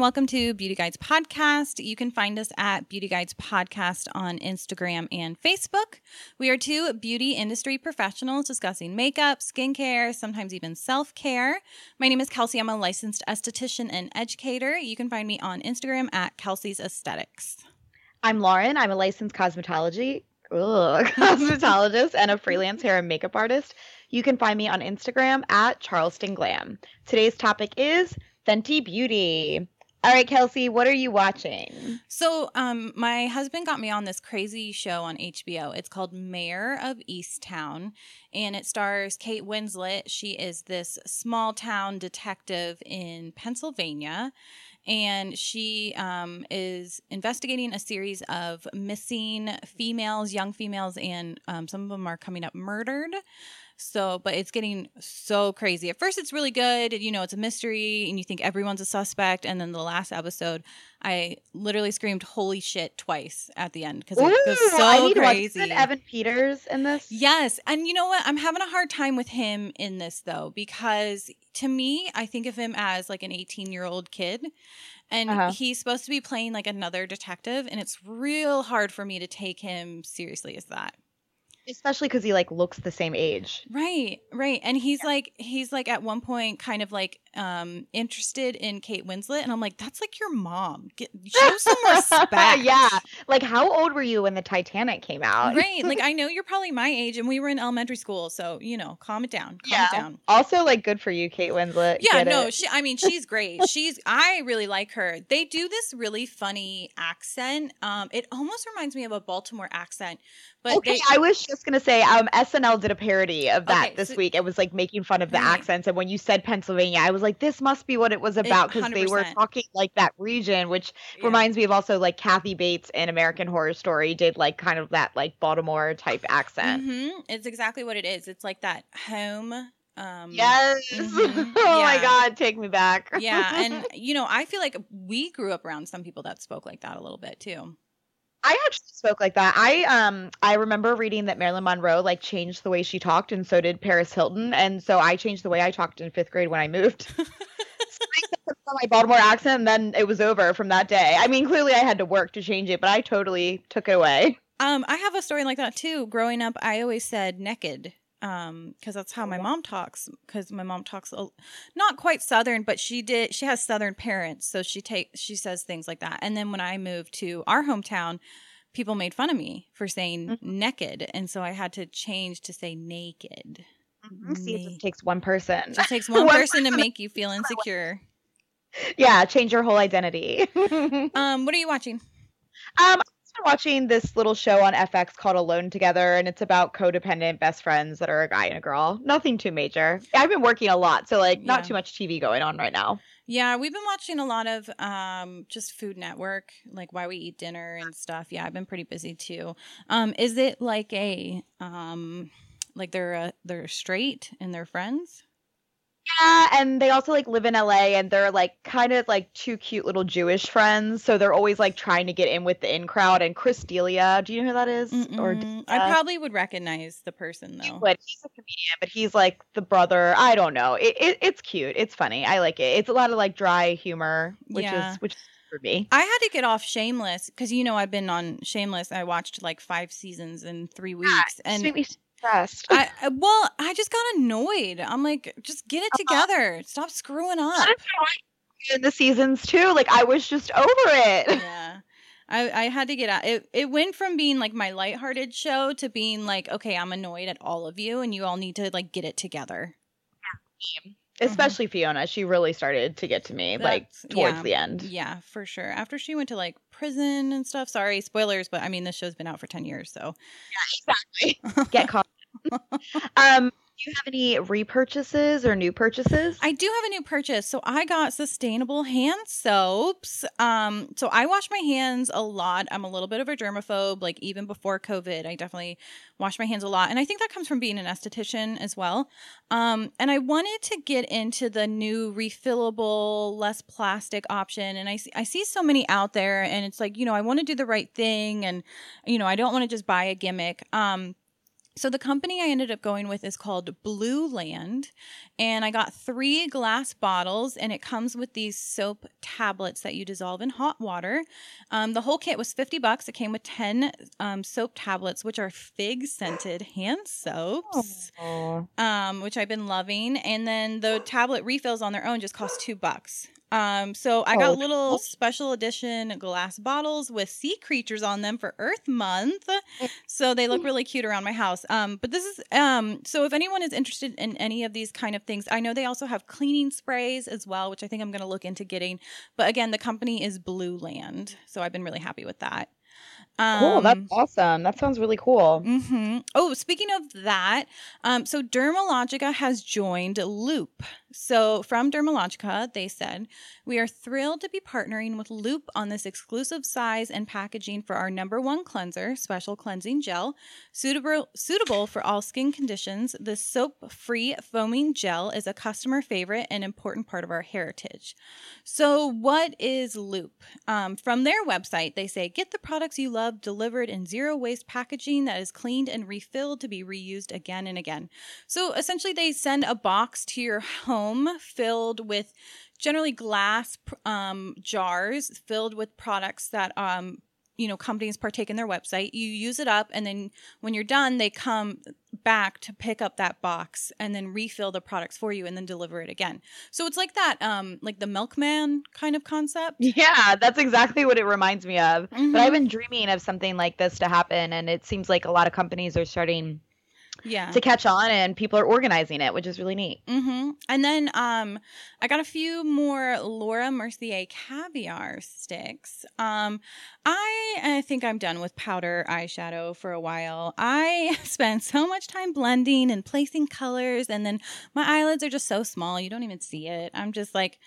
Welcome to Beauty Guides Podcast. You can find us at Beauty Guides Podcast on Instagram and Facebook. We are two beauty industry professionals discussing makeup, skincare, sometimes even self care. My name is Kelsey. I'm a licensed esthetician and educator. You can find me on Instagram at Kelsey's Aesthetics. I'm Lauren. I'm a licensed cosmetology ugh, cosmetologist and a freelance hair and makeup artist. You can find me on Instagram at Charleston Glam. Today's topic is Fenty Beauty. All right, Kelsey, what are you watching? So, um, my husband got me on this crazy show on HBO. It's called Mare of Easttown, and it stars Kate Winslet. She is this small town detective in Pennsylvania, and she um, is investigating a series of missing females, young females, and um, some of them are coming up murdered. So, but it's getting so crazy. At first, it's really good. You know, it's a mystery and you think everyone's a suspect. And then the last episode, I literally screamed "Holy shit!" twice at the end because it was so I need crazy. To watch. Evan Peters in this? Yes, and you know what? I'm having a hard time with him in this though because to me, I think of him as like an 18 year old kid. And Uh-huh. he's supposed to be playing like another detective, and it's real hard for me to take him seriously as that. Especially because he like looks the same age. Right, right. And he's like he's like at one point kind of like um interested in Kate Winslet and I'm like that's like your mom. Get show some respect. yeah. Like, how old were you when the Titanic came out? Right. Like I know you're probably my age and we were in elementary school, so you know, calm it down. Calm Yeah. it down. Also, like, good for you, Kate Winslet. Yeah, Get no, she I mean she's great. She's I really like her. They do this really funny accent. Um it almost reminds me of a Baltimore accent. But okay, they, I was just gonna say, um, SNL did a parody of that Okay, this so- week. It was like making fun of the Right. accents, and when you said Pennsylvania, I was like, this must be what it was about because they were talking like that region, which Yeah. reminds me of also like Kathy Bates in American Horror Story did like kind of that like Baltimore type accent. Mhm. It's exactly what it is. It's like that home um Yes. Mhm. oh my God, take me back. yeah and you know i feel like we grew up around some people that spoke like that a little bit too I actually spoke like that. I um I remember reading that Marilyn Monroe like changed the way she talked, and so did Paris Hilton, and so I changed the way I talked in fifth grade when I moved. so I my Baltimore accent, and then it was over from that day. I mean, clearly I had to work to change it, but I totally took it away. um i have a story like that too growing up i always said naked um because that's how my mom talks because my mom talks a, not quite southern but she did she has southern parents so she take she says things like that. And then when i moved to our hometown people made fun of me for saying Mhm. naked and so i had to change to say naked. See, it just takes one person. It just takes one One person to make you feel insecure. Yeah, change your whole identity. um, um what are you watching? I've been watching this little show on FX called Alone Together, and it's about codependent best friends that are a guy and a girl. Nothing too major. I've been working a lot, so like not Yeah. too much TV going on right now. Yeah, we've been watching a lot of um just Food Network, like why we eat dinner and stuff. Yeah, I've been pretty busy too. Um is it like a um like they're uh, they're straight and they're friends? Yeah, and they also like live in LA and they're like kind of like two cute little Jewish friends. So they're always like trying to get in with the in crowd. And Chris D'Elia, do you know who that is? Or Mm-mm. I probably would recognize the person though. would. He's a comedian, but he's like the brother. I don't know. It, it it's cute. It's funny. I like it. It's a lot of like dry humor, which Yeah. is which is for me. I had to get off Shameless because you know I've been on Shameless. I watched like five seasons in three weeks, and stressed. I I- well, I just got annoyed. I'm like, just get it Uh-huh. together. Stop screwing up. That's how I in the seasons too. Like I was just over it. yeah. I, I had to get out. It it went from being like my lighthearted show to being like, okay, I'm annoyed at all of you, and you all need to like get it together. Especially Fiona. She really started to get to me like towards yeah. the end. Yeah, for sure. After she went to like prison and stuff. Sorry, spoilers, but I mean this show's been out for ten years, so yeah, Exactly. Get caught. um, you have any repurchases or new purchases? I do have a new purchase. So I got sustainable hand soaps. Um, so I wash my hands a lot. I'm a little bit of a germaphobe. Like even before COVID, I definitely wash my hands a lot. And I think that comes from being an esthetician as well. Um, and I wanted to get into the new refillable, less plastic option. And I see I see so many out there and it's like, you know, I want to do the right thing and you know, I don't want to just buy a gimmick. Um So the company I ended up going with is called Blueland, and I got three glass bottles, and it comes with these soap tablets that you dissolve in hot water. Um, the whole kit was fifty bucks. It came with ten um, soap tablets, which are fig scented hand soaps, um, which I've been loving, and then the tablet refills on their own just cost two bucks. Um, so I got Oh, little cool. special edition glass bottles with sea creatures on them for Earth Month. So they look really cute around my house. Um, but this is um, so if anyone is interested in any of these kind of things, I know they also have cleaning sprays as well, which I think I'm going to look into getting. But again, the company is Blueland, so I've been really happy with that. Um, Cool. That's Um, awesome. That sounds really cool. Mm-hmm. Oh, speaking of that, um, so Dermalogica has joined Loop. So from Dermalogica, they said, We are thrilled to be partnering with Loop on this exclusive size and packaging for our number one cleanser, special cleansing gel, suitable suitable for all skin conditions. This soap-free foaming gel is a customer favorite and important part of our heritage. So, what is Loop? Um, from their website, they say get the products you love delivered in zero waste packaging that is cleaned and refilled to be reused again and again. So, essentially, they send a box to your home filled with generally glass um, jars filled with products that um, you know companies partake in their website you use it up and then when you're done they come back to pick up that box and then refill the products for you and then deliver it again so it's like that um like the milkman kind of concept Yeah, that's exactly what it reminds me of. But Mhm. I've been dreaming of something like this to happen, and it seems like a lot of companies are starting yeah to catch on, and people are organizing it, which is really neat. Mm-hmm. And then um, I got a few more Laura Mercier caviar sticks. Um, I, I think I'm done with powder eyeshadow for a while. I spend so much time blending and placing colors, and then my eyelids are just so small you don't even see it. I'm just like,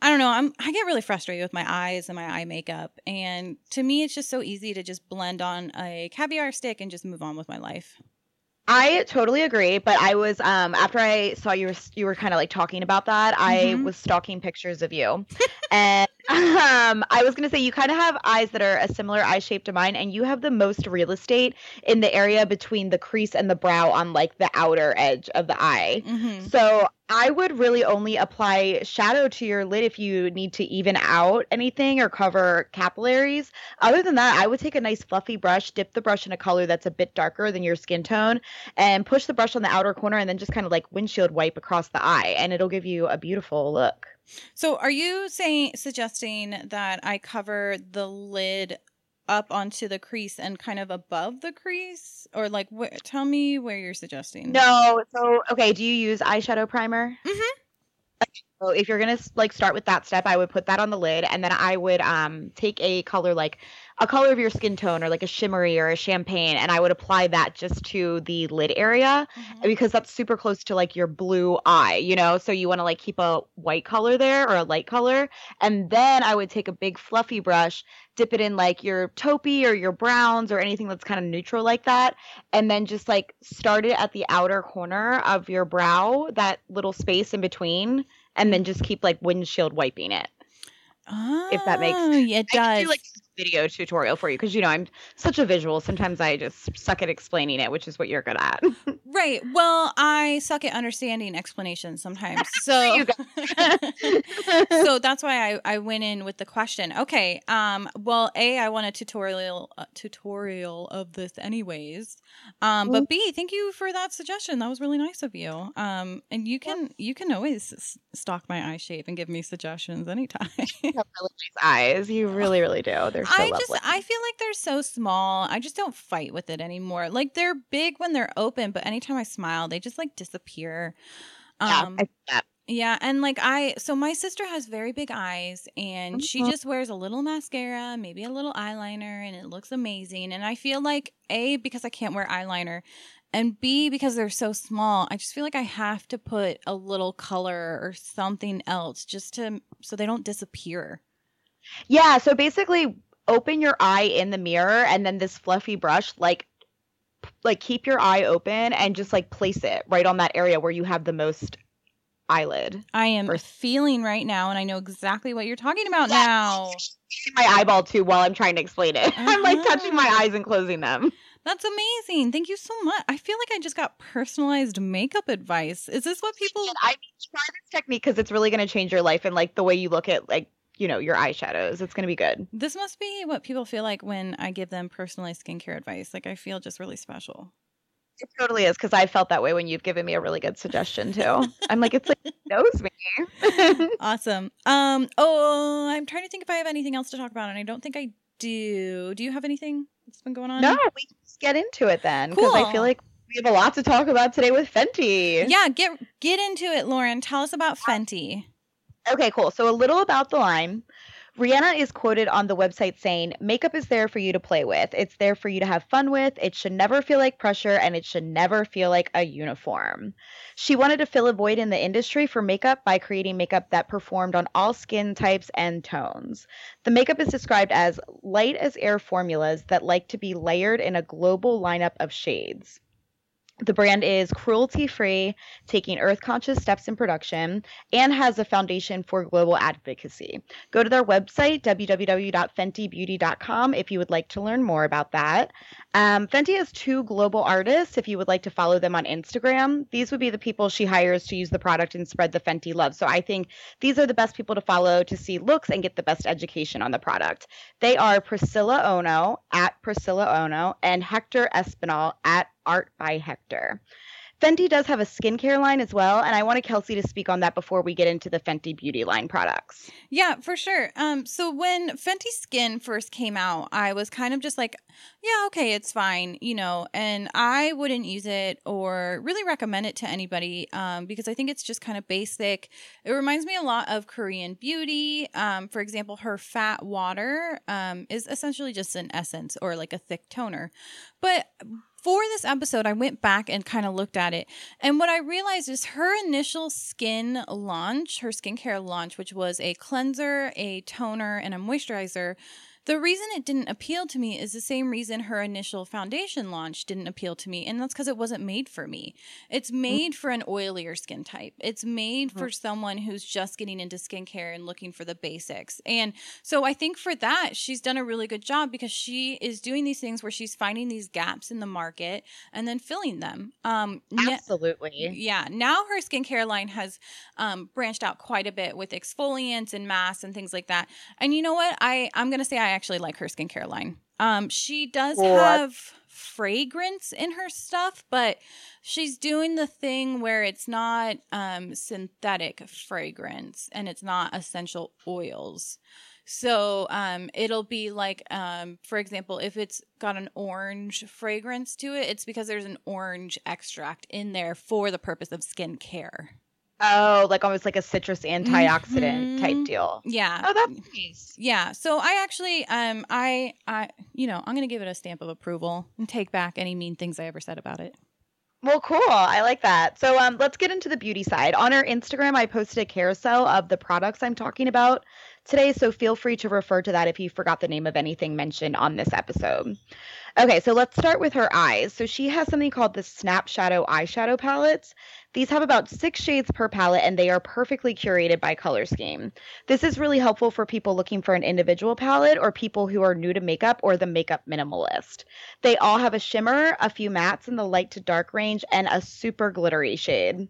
I don't know. I'm I get really frustrated with my eyes and my eye makeup, and to me, it's just so easy to just blend on a caviar stick and just move on with my life. I totally agree, but I was um after I saw you were you were kind of like talking about that, I Mhm. was stalking pictures of you. and um I was going to say you kind of have eyes that are a similar eye shape to mine and you have the most real estate in the area between the crease and the brow on like the outer edge of the eye. Mm-hmm. So I would really only apply shadow to your lid if you need to even out anything or cover capillaries. Other than that, I would take a nice fluffy brush, dip the brush in a color that's a bit darker than your skin tone, and push the brush on the outer corner and then just kind of like windshield wipe across the eye, and it'll give you a beautiful look. So, are you saying suggesting that I cover the lid up onto the crease and kind of above the crease, or like, wh- tell me where you're suggesting? No, so okay, do you use eyeshadow primer? Mhm. So if you're gonna like start with that step, I would put that on the lid, and then I would um take a color like a color of your skin tone, or like a shimmery or a champagne, and I would apply that just to the lid area Mhm. because that's super close to like your blue eye, you know. So you want to like keep a white color there or a light color, and then I would take a big fluffy brush, dip it in like your taupey or your browns or anything that's kind of neutral like that, and then just like start it at the outer corner of your brow, that little space in between, and then just keep like windshield wiping it. Oh, if that makes- Oh, it does. do like video tutorial for you because you know I'm such a visual. Sometimes I just suck at explaining it, which is what you're good at. right. Well, I suck at understanding explanations sometimes. So, so that's why I, I went in with the question. Okay. Um. Well, a I want a tutorial uh, tutorial of this anyways. Um. But b thank you for that suggestion. That was really nice of you. Um. And you can you can always s- stalk my eye shape and give me suggestions anytime. You have really nice eyes. You really, really do. They're so I lovely. just I feel like they're so small. I just don't fight with it anymore. Like they're big when they're open, but anytime I smile, they just like disappear. yeah, Um, see that. yeah, and like I, so my sister has very big eyes, and she Mhm. just wears a little mascara, maybe a little eyeliner, and it looks amazing. And I feel like a because I can't wear eyeliner, and b because they're so small, I just feel like I have to put a little color or something else just to so they don't disappear. Yeah, so basically open your eye in the mirror and then this fluffy brush like p- like keep your eye open and just like place it right on that area where you have the most eyelid. I am First- feeling right now, and I know exactly what you're talking about Yeah. now. My eyeball too while I'm trying to explain it. I'm like touching my Uh-huh. eyes and closing them. That's amazing. Thank you so much. I feel like I just got personalized makeup advice. Is this what people I mean, try this technique because it's really going to change your life and like the way you look at like you know your eyeshadows. It's going to be good. This must be what people feel like when I give them personalized skincare advice. Like I feel just really special. It totally is because I felt that way when you've given me a really good suggestion too. I'm like, it's like knows me. awesome. Um. Oh, I'm trying to think if I have anything else to talk about, and I don't think I do. Do you have anything that's been going on? no, we just get into it then because I feel like we have a lot to talk about today with Fenty. Yeah. Get get into it, Lauren. Tell us about Fenty. Okay, cool. So a little about the line. Rihanna is quoted on the website saying, Makeup is there for you to play with. It's there for you to have fun with. It should never feel like pressure and it should never feel like a uniform. She wanted to fill a void in the industry for makeup by creating makeup that performed on all skin types and tones. The makeup is described as light as air formulas that like to be layered in a global lineup of shades. The brand is cruelty free, taking earth conscious steps in production, and has a foundation for global advocacy. Go to their website, www.fentybeauty.com, if you would like to learn more about that. Um, Fenty has two global artists if you would like to follow them on Instagram. These would be the people she hires to use the product and spread the Fenty love. So I think these are the best people to follow to see looks and get the best education on the product. They are Priscilla Ono at Priscilla Ono and Hector Espinal at Art by Hector. Fenty does have a skincare line as well, and I wanted Kelsey to speak on that before we get into the Fenty Beauty line products. Yeah, for sure. Um, so when Fenty Skin first came out, I was kind of just like, yeah, okay, it's fine, you know, and I wouldn't use it or really recommend it to anybody um, because I think it's just kind of basic. It reminds me a lot of Korean beauty. Um, for example, her fat water um, is essentially just an essence or like a thick toner. But for this episode, I went back and kind of looked at it. And what I realized is her initial skin launch, her skincare launch, which was a cleanser, a toner, and a moisturizer. The reason it didn't appeal to me is the same reason her initial foundation launch didn't appeal to me, and that's because it wasn't made for me. It's made for an oilier skin type. It's made for someone who's just getting into skincare and looking for the basics. And so I think for that, she's done a really good job because she is doing these things where she's finding these gaps in the market and then filling them. Um, Absolutely. yeah. Now her skincare line has um, branched out quite a bit with exfoliants and masks and things like that. And you know what? I I'm gonna say I actually like her skincare line. Um, she does Cool. have fragrance in her stuff, but she's doing the thing where it's not um, synthetic fragrance and it's not essential oils. So um, it'll be like, um, for example, if it's got an orange fragrance to it, it's because there's an orange extract in there for the purpose of skincare. Oh, like almost like a citrus antioxidant type Mhm. deal. Yeah. Oh, that's nice. yeah. So I actually, um, I, I, you know, I'm gonna give it a stamp of approval and take back any mean things I ever said about it. Well, cool. I like that. So um, let's get into the beauty side. On our Instagram, I posted a carousel of the products I'm talking about today. So feel free to refer to that if you forgot the name of anything mentioned on this episode. Okay, so let's start with her eyes. So she has something called the Snap Shadow eyeshadow palettes. These have about six shades per palette and they are perfectly curated by color scheme. This is really helpful for people looking for an individual palette or people who are new to makeup or the makeup minimalist. They all have a shimmer, a few mattes in the light to dark range, and a super glittery shade.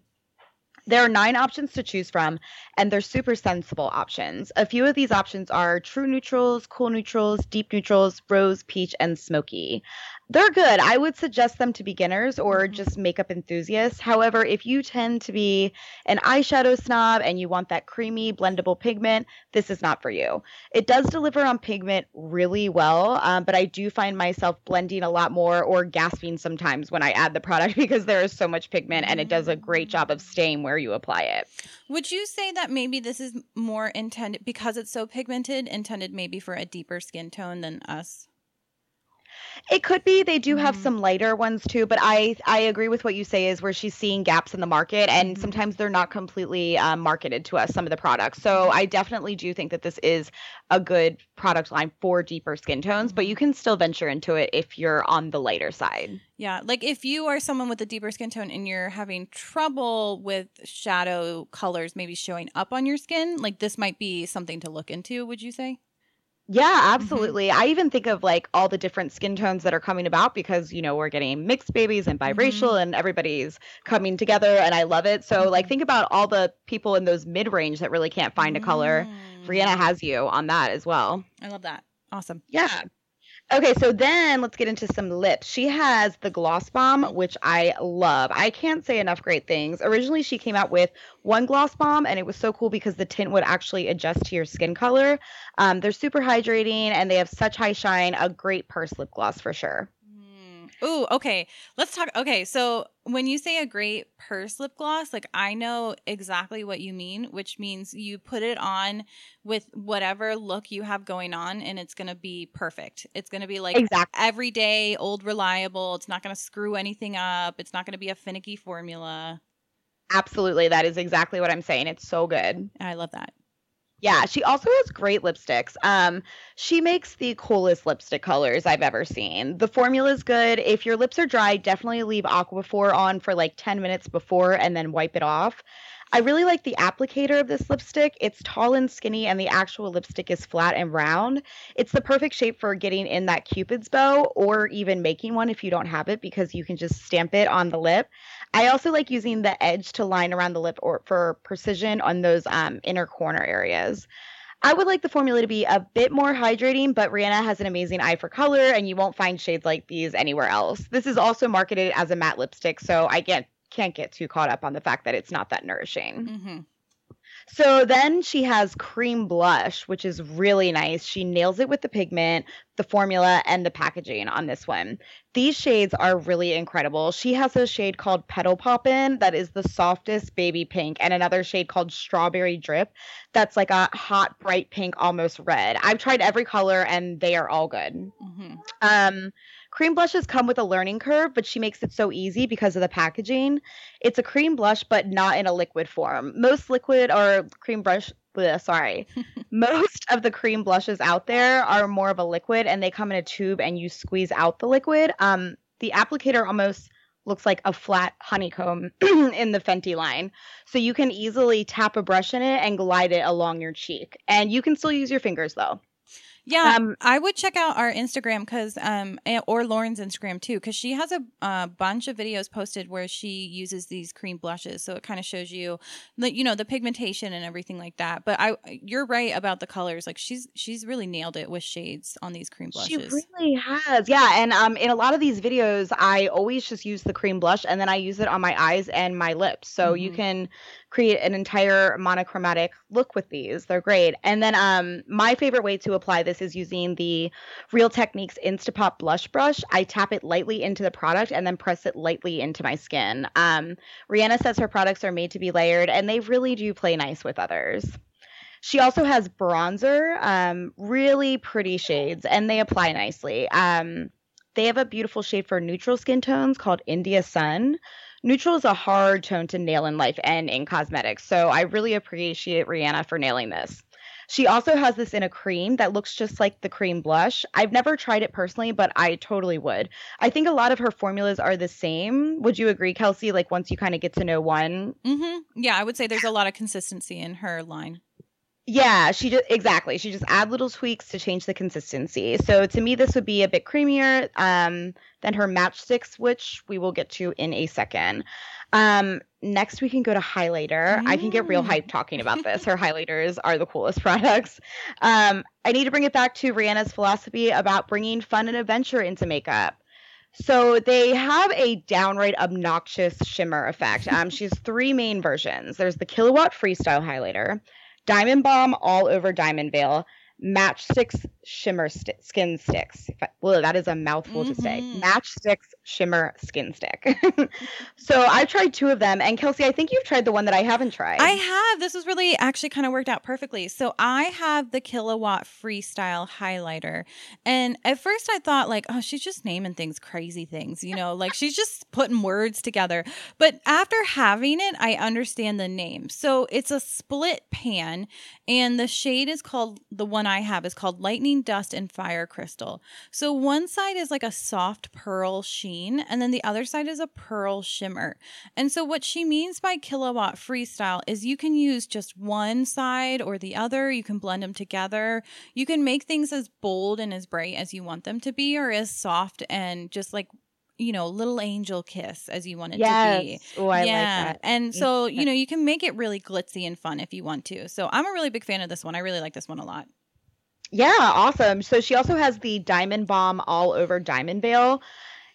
There are nine options to choose from, and they're super sensible options. A few of these options are true neutrals, cool neutrals, deep neutrals, rose, peach, and smoky. They're good. I would suggest them to beginners or Mhm. just makeup enthusiasts. However, if you tend to be an eyeshadow snob and you want that creamy, blendable pigment, this is not for you. It does deliver on pigment really well, um, but I do find myself blending a lot more or gasping sometimes when I add the product because there is so much pigment and it does a great job of staying where you apply it. Would you say that maybe this is more intended because it's so pigmented, intended maybe for a deeper skin tone than us? It could be they do have Mhm. some lighter ones too, but I I agree with what you say is where she's seeing gaps in the market, and Mhm. sometimes they're not completely um, marketed to us. Some of the products, so I definitely do think that this is a good product line for deeper skin tones, but you can still venture into it if you're on the lighter side. Yeah, like if you are someone with a deeper skin tone and you're having trouble with shadow colors maybe showing up on your skin, like this might be something to look into, would you say? Yeah, Mm-hmm. absolutely. I even think of like all the different skin tones that are coming about because, you know, we're getting mixed babies and Mm-hmm. biracial and everybody's coming together and I love it. So, like, Mhm. think about all the people in those mid range that really can't find a color. Rihanna Mm. has you on that as well. I love that. Awesome. Yeah. Okay, so then let's get into some lips. She has the Gloss Bomb, which I love. I can't say enough great things. Originally, she came out with one Gloss Bomb, and it was so cool because the tint would actually adjust to your skin color. Um, they're super hydrating, and they have such high shine. A great purse lip gloss for sure. Ooh, okay. Let's talk. Okay, so when you say a great purse lip gloss, like I know exactly what you mean, which means you put it on with whatever look you have going on, and it's gonna be perfect. It's gonna be like Exactly. everyday, old, reliable. It's not gonna screw anything up. It's not gonna be a finicky formula. Absolutely. That is exactly what I'm saying. It's so good. I love that. Yeah, she also has great lipsticks. Um, she makes the coolest lipstick colors I've ever seen. The formula is good. If your lips are dry, definitely leave Aquaphor on for like 10 minutes before and then wipe it off. I really like the applicator of this lipstick. It's tall and skinny, and the actual lipstick is flat and round. It's the perfect shape for getting in that Cupid's bow or even making one if you don't have it because you can just stamp it on the lip. I also like using the edge to line around the lip or for precision on those um, inner corner areas. I would like the formula to be a bit more hydrating, but Rihanna has an amazing eye for color, and you won't find shades like these anywhere else. This is also marketed as a matte lipstick, so I get, can't get too caught up on the fact that it's not that nourishing. hmm So then she has cream blush, which is really nice. She nails it with the pigment, the formula, and the packaging on this one. These shades are really incredible. She has a shade called Petal Poppin' that is the softest baby pink, and another shade called Strawberry Drip that's like a hot, bright pink, almost red. I've tried every color and they are all good. hmm Um, cream blushes come with a learning curve, but she makes it so easy because of the packaging. It's a cream blush, but not in a liquid form. Most liquid or cream brush, bleh, sorry, most of the cream blushes out there are more of a liquid, and they come in a tube, and you squeeze out the liquid. Um, the applicator almost looks like a flat honeycomb in the Fenty line. So you can easily tap a brush in it and glide it along your cheek. And you can still use your fingers though. Yeah, Um, I would check out our Instagram because, um, or Lauren's Instagram too, because she has a, a bunch of videos posted where she uses these cream blushes. So it kind of shows you, the, you know, the pigmentation and everything like that. But I, you're right about the colors. Like she's she's really nailed it with shades on these cream blushes. She really has. Yeah, and um in a lot of these videos I always just use the cream blush and then I use it on my eyes and my lips. So you Mhm. can create an entire monochromatic look with these. They're great. And then um my favorite way to apply this is using the Real Techniques Instapop blush brush. I tap it lightly into the product and then press it lightly into my skin. Um Rihanna says her products are made to be layered and they really do play nice with others. She also has bronzer, um, really pretty shades, and they apply nicely. Um, they have a beautiful shade for neutral skin tones called India Sun. Neutral is a hard tone to nail in life and in cosmetics, so I really appreciate Rihanna for nailing this. She also has this in a cream that looks just like the cream blush. I've never tried it personally, but I totally would. I think a lot of her formulas are the same. Would you agree, Kelsey? Like once you kind of get to know one, hmm Yeah, I would say there's a lot of consistency in her line. Yeah, she just exactly. She just add little tweaks to change the consistency. So to me, this would be a bit creamier um, than her matchsticks, which we will get to in a second. Um, next, we can go to highlighter. I can get real Mm. hype talking about this. Her highlighters are the coolest products. Um, I need to bring it back to Rihanna's philosophy about bringing fun and adventure into makeup. So they have a downright obnoxious shimmer effect. Um, she has three main versions. There's the Killawatt Freestyle highlighter, Diamond Bomb All Over Diamond Veil, Matchsticks Shimmer sti- Skin Sticks. I- Whoa, that is a mouthful to say. Mhm. Matchsticks Shimmer Skin Stick. so I've tried two of them, and Kelsey, I think you've tried the one that I haven't tried. I have. This was really actually kind of worked out perfectly. So I have the Killawatt Freestyle highlighter. And at first I thought, like, oh, she's just naming things crazy things, you know, like she's just putting words together. But after having it, I understand the name. So it's a split pan, and the shade is called, the one I have is called Lightning dust and fire crystal. So one side is like a soft pearl sheen, and then the other side is a pearl shimmer. And so what she means by killawatt freestyle is you can use just one side or the other. You can blend them together. You can make things as bold and as bright as you want them to be, or as soft and just like you know, little angel kiss as you want it yes. to be. Oh, I yeah. like that. And so, you know, you can make it really glitzy and fun if you want to. So I'm a really big fan of this one. I really like this one a lot. Yeah, awesome. So she also has the Diamond Bomb All Over Diamond Veil.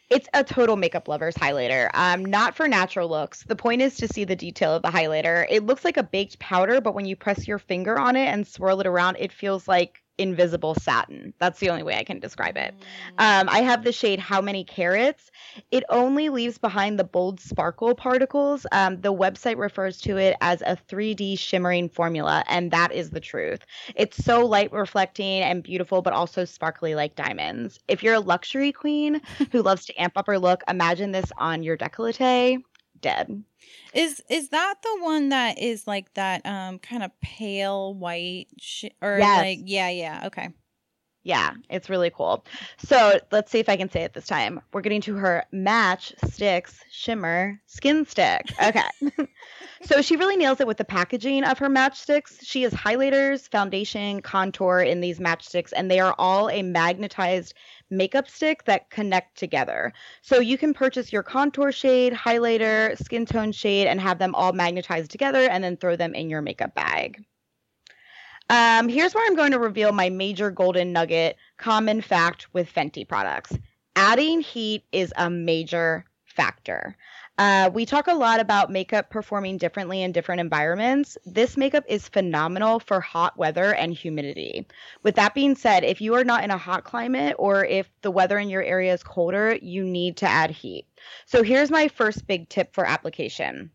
It's a total makeup lover's highlighter. Um, not for natural looks. The point is to see the detail of the highlighter. It looks like a baked powder, but when you press your finger on it and swirl it around, it feels like invisible satin. That's the only way I can describe it. Mm. Um, I have the shade How Many Carats. It only leaves behind the bold sparkle particles. Um, the website refers to it as a 3D shimmering formula, and that is the truth. It's so light reflecting and beautiful, but also sparkly like diamonds. If you're a luxury queen who loves to amp up her look, imagine this on your décolleté. Dead. Is is that the one that is like that um kind of pale white sh- or yes. like yeah yeah okay. Yeah, it's really cool. So let's see if I can say it this time. We're getting to her match sticks shimmer skin stick. Okay. so she really nails it with the packaging of her matchsticks. She has highlighters, foundation, contour in these matchsticks, and they are all a magnetized makeup stick that connect together. So you can purchase your contour shade, highlighter, skin tone shade, and have them all magnetized together and then throw them in your makeup bag. Um, here's where I'm going to reveal my major golden nugget common fact with Fenty products. Adding heat is a major factor. Uh, we talk a lot about makeup performing differently in different environments. This makeup is phenomenal for hot weather and humidity. With that being said, if you are not in a hot climate or if the weather in your area is colder, you need to add heat. So here's my first big tip for application.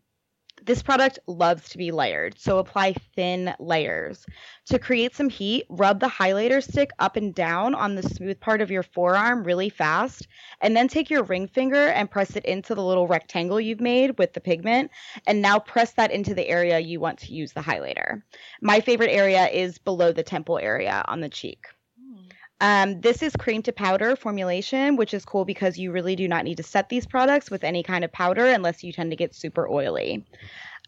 This product loves to be layered, so apply thin layers. To create some heat, rub the highlighter stick up and down on the smooth part of your forearm really fast, and then take your ring finger and press it into the little rectangle you've made with the pigment, and now press that into the area you want to use the highlighter. My favorite area is below the temple area on the cheek. Um, this is cream to powder formulation, which is cool because you really do not need to set these products with any kind of powder unless you tend to get super oily.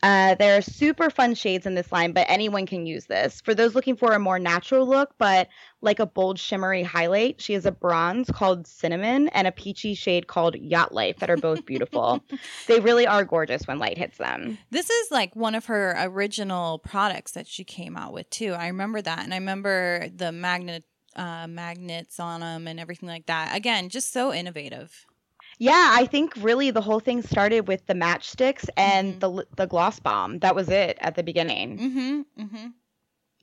Uh, there are super fun shades in this line, but anyone can use this. For those looking for a more natural look, but like a bold shimmery highlight, she has a bronze called Sinamon and a peachy shade called Yacht Life that are both beautiful. they really are gorgeous when light hits them. This is like one of her original products that she came out with too. I remember that, and I remember the magnet uh, magnets on them and everything like that. Again, just so innovative. Yeah, I think really the whole thing started with the matchsticks and mm-hmm. the the gloss bomb. That was it at the beginning. Mm-hmm. Mm-hmm.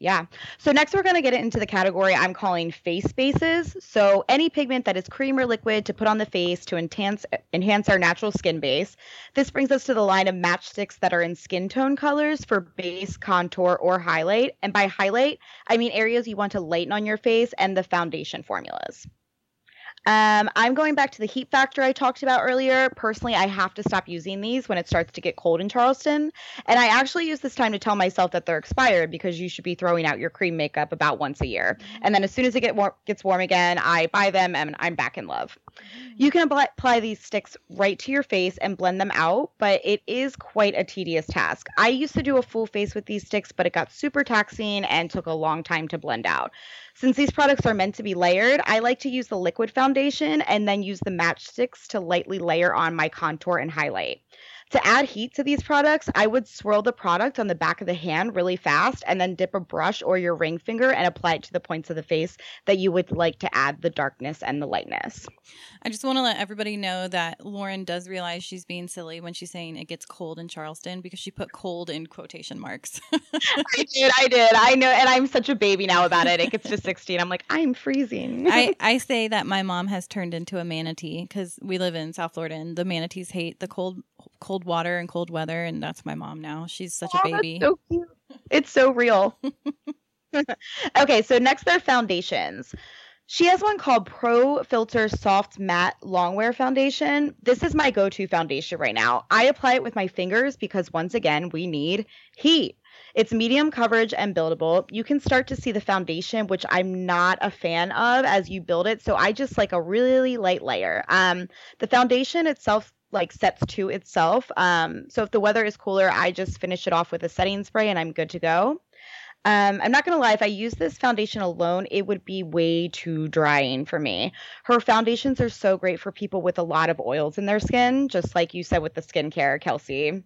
Yeah. So next we're going to get into the category I'm calling face bases. So any pigment that is cream or liquid to put on the face to enhance enhance our natural skin base. This brings us to the line of matchsticks that are in skin tone colors for base, contour, or highlight. And by highlight, I mean areas you want to lighten on your face and the foundation formulas. Um, I'm going back to the heat factor I talked about earlier. Personally, I have to stop using these when it starts to get cold in Charleston. And I actually use this time to tell myself that they're expired because you should be throwing out your cream makeup about once a year. And then as soon as it get war- gets warm again, I buy them and I'm back in love. You can apply these sticks right to your face and blend them out, but it is quite a tedious task. I used to do a full face with these sticks, but it got super taxing and took a long time to blend out. Since these products are meant to be layered, I like to use the liquid foundation and then use the matchsticks to lightly layer on my contour and highlight. To add heat to these products, I would swirl the product on the back of the hand really fast and then dip a brush or your ring finger and apply it to the points of the face that you would like to add the darkness and the lightness. I just want to let everybody know that Lauren does realize she's being silly when she's saying it gets cold in Charleston because she put cold in quotation marks. I did, I did. I know, and I'm such a baby now about it. It gets to 60 and I'm like, I'm freezing. I, I say that my mom has turned into a manatee because we live in South Florida and the manatees hate the cold cold water and cold weather, and that's my mom now. She's such oh, a baby. so cute. It's so real. okay, so next are foundations. She has one called Pro Filt'r Soft Matte Longwear Foundation. This is my go to foundation right now. I apply it with my fingers because, once again, we need heat. It's medium coverage and buildable. You can start to see the foundation, which I'm not a fan of as you build it. So I just like a really light layer. Um, the foundation itself like sets to itself. Um, so if the weather is cooler, I just finish it off with a setting spray and I'm good to go. Um, I'm not gonna lie, if I use this foundation alone, it would be way too drying for me. Her foundations are so great for people with a lot of oils in their skin, just like you said with the skincare, Kelsey.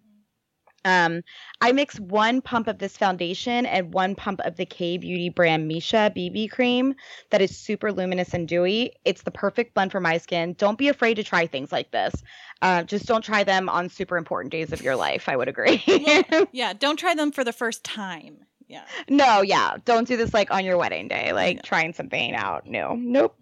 Um, I mix one pump of this foundation and one pump of the K Beauty brand Missha BB cream that is super luminous and dewy. It's the perfect blend for my skin. Don't be afraid to try things like this. Uh, just don't try them on super important days of your life. I would agree. well, yeah, don't try them for the first time. Yeah. No, yeah. Don't do this like on your wedding day, like trying something out. No, nope.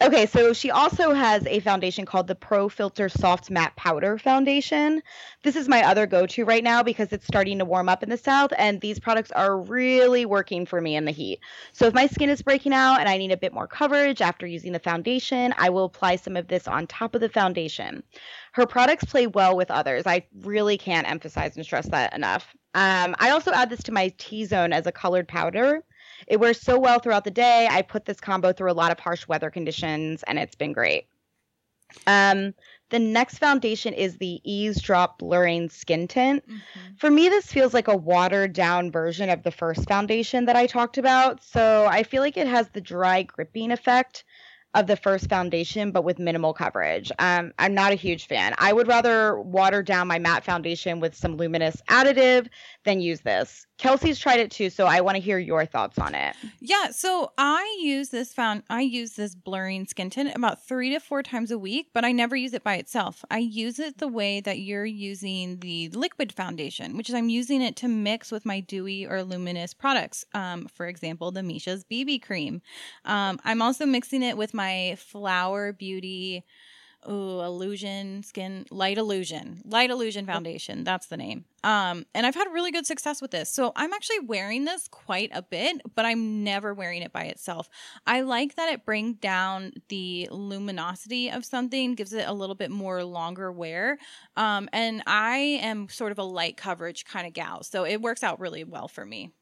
Okay, so she also has a foundation called the Pro Filt'r Soft Matte Powder Foundation. This is my other go to right now because it's starting to warm up in the south, and these products are really working for me in the heat. So, if my skin is breaking out and I need a bit more coverage after using the foundation, I will apply some of this on top of the foundation. Her products play well with others. I really can't emphasize and stress that enough. Um, I also add this to my T zone as a colored powder. It wears so well throughout the day. I put this combo through a lot of harsh weather conditions, and it's been great. Um, the next foundation is the Eaze Drop Blurring Skin Tint. Mm-hmm. For me, this feels like a watered down version of the first foundation that I talked about. So I feel like it has the dry gripping effect of the first foundation, but with minimal coverage. Um, I'm not a huge fan. I would rather water down my matte foundation with some luminous additive than use this. Kelsey's tried it too, so I want to hear your thoughts on it. Yeah, so I use this found I use this blurring skin tint about 3 to 4 times a week, but I never use it by itself. I use it the way that you're using the liquid foundation, which is I'm using it to mix with my dewy or luminous products. Um, for example, the Missha's BB cream. Um, I'm also mixing it with my Flower Beauty oh illusion skin light illusion light illusion foundation that's the name. Um and i've had really good success with this. So i'm actually wearing this quite a bit but i'm never wearing it by itself. I like that it brings down the luminosity of something gives it a little bit more longer wear. Um and i am sort of a light coverage kind of gal so it works out really well for me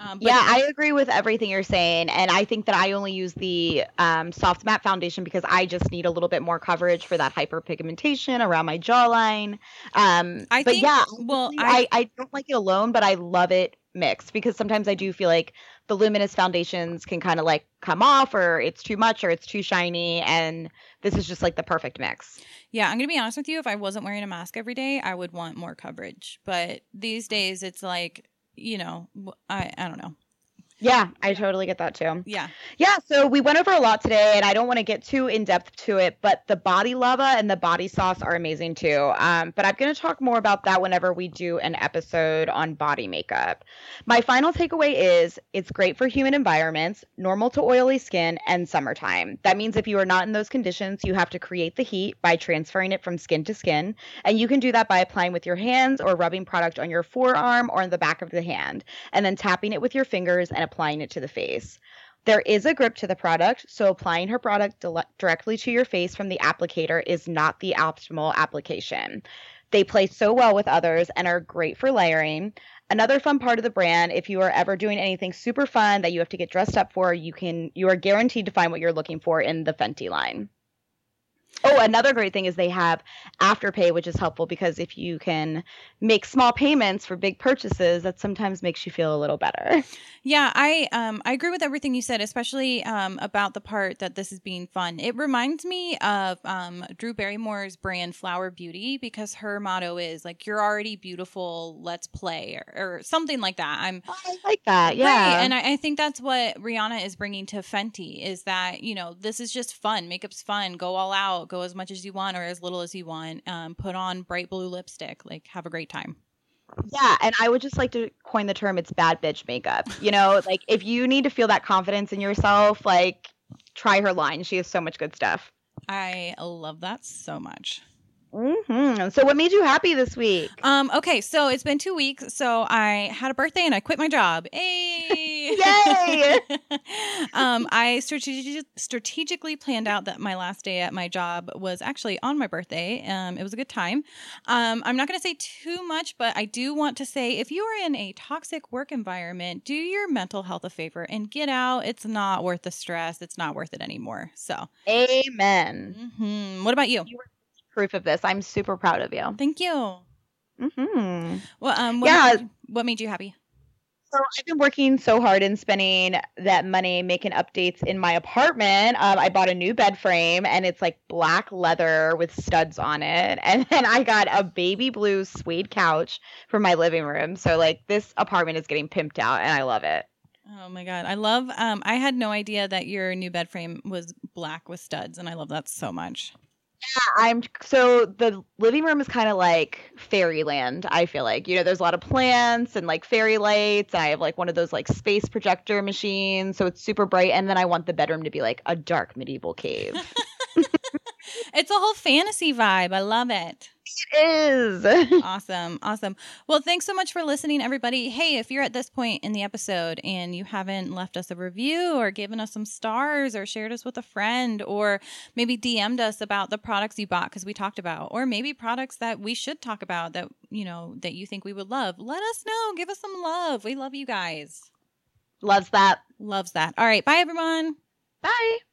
um, yeah, I agree with everything you're saying, and I think that I only use the um, soft matte foundation because I just need a little bit more coverage for that hyperpigmentation around my jawline. Um, I but think, yeah, well, I, I, I don't like it alone, but I love it mixed because sometimes I do feel like the luminous foundations can kind of like come off, or it's too much, or it's too shiny, and this is just like the perfect mix. Yeah, I'm gonna be honest with you. If I wasn't wearing a mask every day, I would want more coverage. But these days, it's like you know, I I don't know. Yeah, I totally get that too. Yeah. Yeah, so we went over a lot today and I don't want to get too in depth to it, but the body lava and the body sauce are amazing too. Um, but I'm going to talk more about that whenever we do an episode on body makeup. My final takeaway is it's great for humid environments, normal to oily skin, and summertime. That means if you are not in those conditions, you have to create the heat by transferring it from skin to skin. And you can do that by applying with your hands or rubbing product on your forearm or in the back of the hand, and then tapping it with your fingers and applying it to the face. There is a grip to the product, so applying her product directly to your face from the applicator is not the optimal application. They play so well with others and are great for layering. Another fun part of the brand, if you are ever doing anything super fun that you have to get dressed up for, you can you are guaranteed to find what you're looking for in the Fenty line. Oh, another great thing is they have afterpay, which is helpful because if you can make small payments for big purchases, that sometimes makes you feel a little better. Yeah, I um I agree with everything you said, especially um about the part that this is being fun. It reminds me of um Drew Barrymore's brand Flower Beauty because her motto is like you're already beautiful, let's play or, or something like that. I'm oh, I like that. Yeah. Right. And I, I think that's what Rihanna is bringing to Fenty is that, you know, this is just fun. Makeup's fun. Go all out go as much as you want or as little as you want. Um, put on bright blue lipstick. Like, have a great time. Yeah, and I would just like to coin the term it's bad bitch makeup. You know, like if you need to feel that confidence in yourself, like try her line. She has so much good stuff. I love that so much. Mm-hmm. So, what made you happy this week? Um. Okay. So it's been two weeks. So I had a birthday and I quit my job. Hey. Yay! um, I strategi- strategically planned out that my last day at my job was actually on my birthday. Um, it was a good time. Um, I'm not going to say too much, but I do want to say if you are in a toxic work environment, do your mental health a favor and get out. It's not worth the stress. It's not worth it anymore. So, Amen. mhm. what about you? You were proof of this. I'm super proud of you. Thank you. hmm Well, um, what Yeah. Made you, what made you happy? So I've been working so hard and spending that money making updates in my apartment. Um, I bought a new bed frame and it's like black leather with studs on it, and then I got a baby blue suede couch for my living room. So like this apartment is getting pimped out, and I love it. Oh my god, I love. Um, I had no idea that your new bed frame was black with studs, and I love that so much. I'm so the living room is kind of like fairyland. I feel like you know there's a lot of plants and like fairy lights. I have like one of those like space projector machines, so it's super bright. And then I want the bedroom to be like a dark medieval cave. It's a whole fantasy vibe. I love it. It is. Awesome, awesome. Well, thanks so much for listening, everybody. Hey, if you're at this point in the episode and you haven't left us a review or given us some stars or shared us with a friend or maybe DM'd us about the products you bought because we talked about, or maybe products that we should talk about that you know that you think we would love, let us know. Give us some love. We love you guys. Loves that. Loves that. All right, bye everyone. Bye.